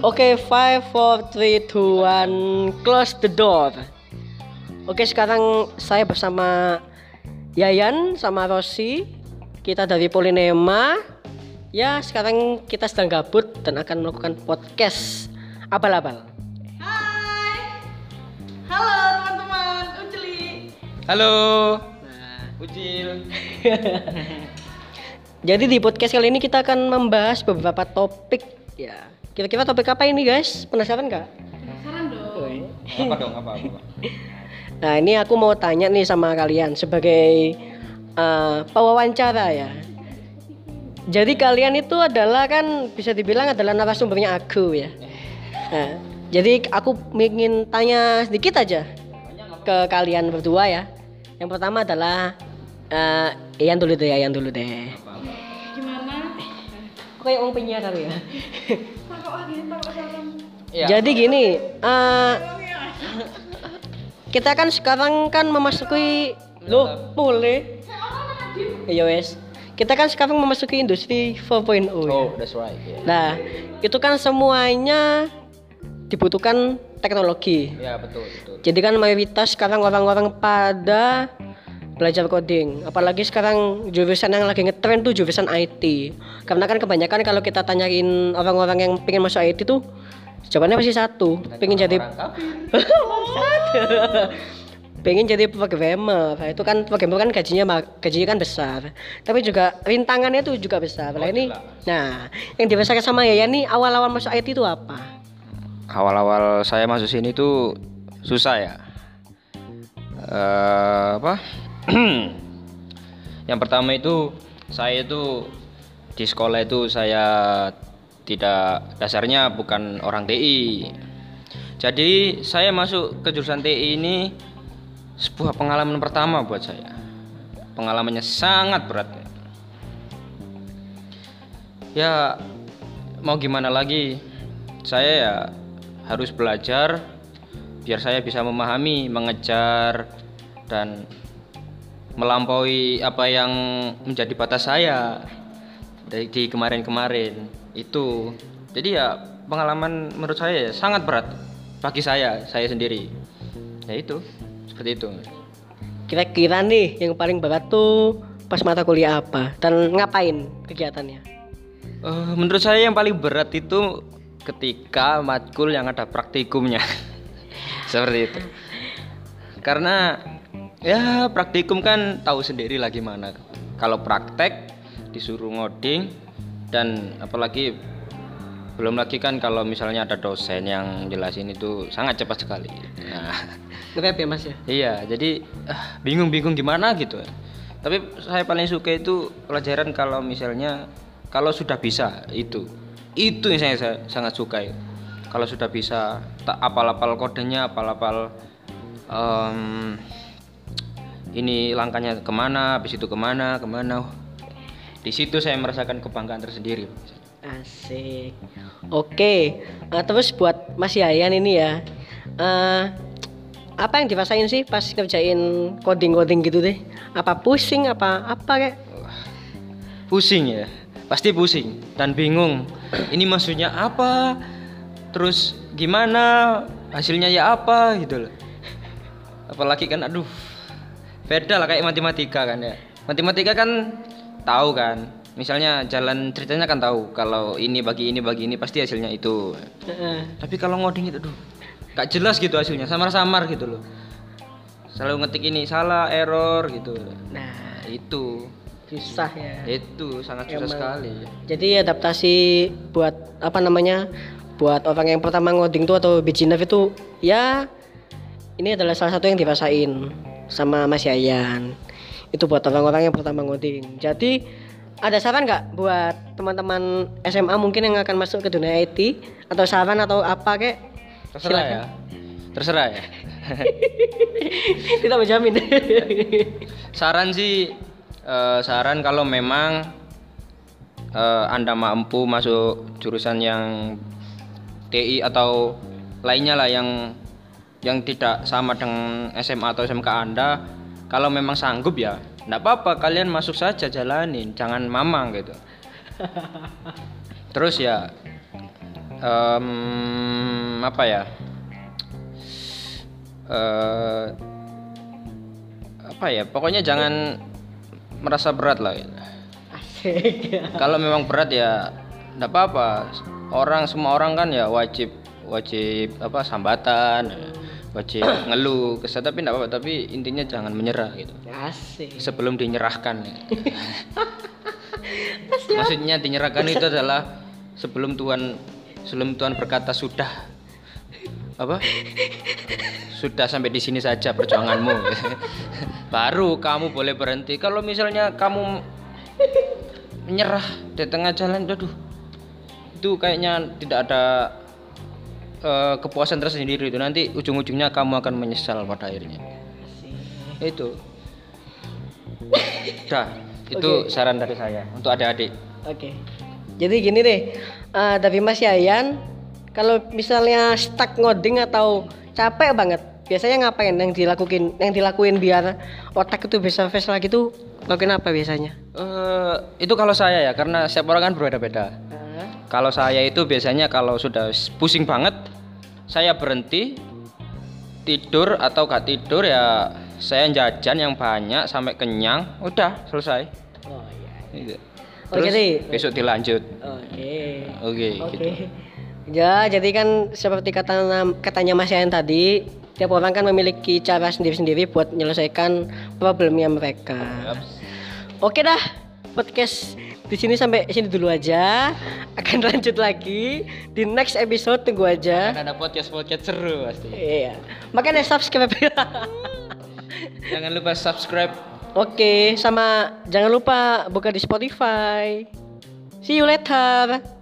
Oke, five, four, three, two, one, close the door. Oke, sekarang saya bersama Yayan sama Rosi. Kita dari Polinema. Ya, sekarang kita sedang gabut dan akan melakukan podcast abal-abal. Hai. Halo teman-teman, Uceli. Halo, Nah, Ucil. jadi di podcast kali ini kita akan membahas beberapa topik ya. Kira-kira topik apa ini, guys? Penasaran nggak? Penasaran dong. Apa dong? Apa apa? apa? Nah ini aku mau tanya nih sama kalian sebagai eh, pewawancara ya. Jadi kalian itu adalah kan bisa dibilang adalah narasumbernya aku ya. Nah, jadi aku ingin tanya sedikit aja ke kalian berdua ya. Yang pertama adalah eh Ian dulu deh, Ian dulu deh. Gimana? Kok kayak orang penyiar kali ya. Iya. Jadi gini, eh kita kan sekarang kan memasuki loh boleh ya wes kita kan sekarang memasuki industri 4.0 ya. Oh, that's right. Ya, nah itu kan semuanya dibutuhkan teknologi ya betul betul. jadi kan mayoritas sekarang orang-orang pada belajar coding. Apalagi sekarang jurusan yang lagi ngetren tuh jurusan IT karena kan kebanyakan kalau kita tanyain orang-orang yang pengen masuk IT tuh jawabannya pasti satu pengen jadi pengen jadi programmer. Nah, itu kan programmer kan gajinya gajinya kan besar. Tapi juga rintangannya itu juga besar. Nah ini nah yang dirasakan sama Yaya nih awal-awal masuk IT itu apa? Awal-awal saya masuk sini tuh susah ya. Eh, apa? Yang pertama itu saya itu di sekolah itu saya tidak dasarnya bukan orang TI. Jadi saya masuk ke jurusan TI ini sebuah pengalaman pertama buat saya. Pengalamannya sangat berat. Ya mau gimana lagi? Saya ya harus belajar biar saya bisa memahami, mengejar dan melampaui apa yang menjadi batas saya dari di kemarin-kemarin itu. Jadi ya pengalaman menurut saya ya sangat berat bagi saya, saya sendiri. Ya itu, seperti itu. kira-kira nih yang paling berat tuh pas mata kuliah apa dan ngapain kegiatannya Eh, menurut saya yang paling berat itu ketika matkul yang ada praktikumnya. Seperti itu. Karena ya praktikum kan tahu sendiri lah gimana. Kalau praktek disuruh ngoding dan apalagi belum lagi kan kalau misalnya ada dosen yang jelasin itu sangat cepat sekali. Nah, nge ya mas ya Iya, jadi ah, bingung-bingung gimana gitu. Tapi saya paling suka itu pelajaran kalau misalnya kalau sudah bisa itu. Itu yang saya, saya sangat suka. ya. Kalau sudah bisa tak apal-apal kodenya, apal-apal em, ini langkahnya ke mana, habis itu ke mana, ke mana. Di situ saya merasakan kebanggaan tersendiri. Asik. Oke. Nah, terus buat Mas Yayan ini ya. eh, apa yang dirasain sih pas kerjain coding-coding gitu deh? Apa pusing apa apa kayak? pusing ya pasti pusing dan bingung ini maksudnya apa terus gimana hasilnya ya apa gitu loh apalagi kan aduh beda lah kayak matematika kan ya. Matematika kan tahu kan. Misalnya jalan ceritanya kan tahu kalau ini bagi ini bagi ini pasti hasilnya itu. Tapi kalau ngoding itu aduh gak jelas gitu hasilnya samar-samar gitu loh. Selalu ngetik ini salah error gitu. Nah, itu. susah ya. itu sangat susah Emang. sekali. Jadi adaptasi buat apa namanya? Buat orang yang pertama ngoding tuh atau beginner itu ya ini adalah salah satu yang dirasain sama Mas Yayan. Itu buat orang-orang yang pertama ngoding. Jadi ada saran nggak buat teman-teman SMA mungkin yang akan masuk ke dunia IT atau saran atau apa kek? terserah ya terserah ya Tidak menjamin. saran sih eh, saran kalau memang eh, anda mampu masuk jurusan yang TI atau lainnya lah yang yang tidak sama dengan SMA atau SMK anda kalau memang sanggup ya nggak apa-apa kalian masuk saja jalanin jangan mamang gitu terus ya em, apa ya Eh, apa ya pokoknya jangan merasa berat lah gitu. Asik. kalau memang berat ya nggak apa-apa orang semua orang kan ya wajib wajib apa sambatan wajib ngeluh kesal tapi nggak apa-apa tapi intinya jangan menyerah gitu. Asik. sebelum dinyerahkan. Maksudnya dinyerahkan itu adalah sebelum Tuhan sebelum Tuhan berkata sudah. Apa? Sudah sampai di sini saja perjuanganmu. Baru kamu boleh berhenti. Kalau misalnya kamu menyerah di tengah jalan aduh itu kayaknya tidak ada eh, kepuasan tersendiri itu nanti ujung-ujungnya kamu akan menyesal pada akhirnya itu dah itu Oke. saran dari saya untuk adik-adik Oke. Jadi gini deh, eh, dari Mas Yayan, kalau misalnya stuck ngoding atau capek banget, biasanya ngapain yang dilakuin? Yang dilakuin biar otak itu bisa fresh lagi tuh lakuin apa biasanya? Eh, itu kalau saya ya karena setiap orang kan berbeda-beda kalau saya itu biasanya kalau sudah pusing banget saya berhenti tidur atau gak tidur ya saya jajan yang banyak sampai kenyang udah selesai Oh iya. Gitu. Oh, terus jadi- besok dilanjut Oke. oke Oke. gitu Ya, jadi kan seperti kata katanya Mas Yayan tadi, tiap orang kan memiliki cara sendiri-sendiri buat menyelesaikan problemnya mereka. Oke dah, podcast di sini sampai sini dulu aja. Akan lanjut lagi di next episode tunggu aja. Kan ada podcast podcast seru pasti Iya. Makanya subscribe. jangan lupa subscribe Oke, sama jangan lupa buka di Spotify. See you later.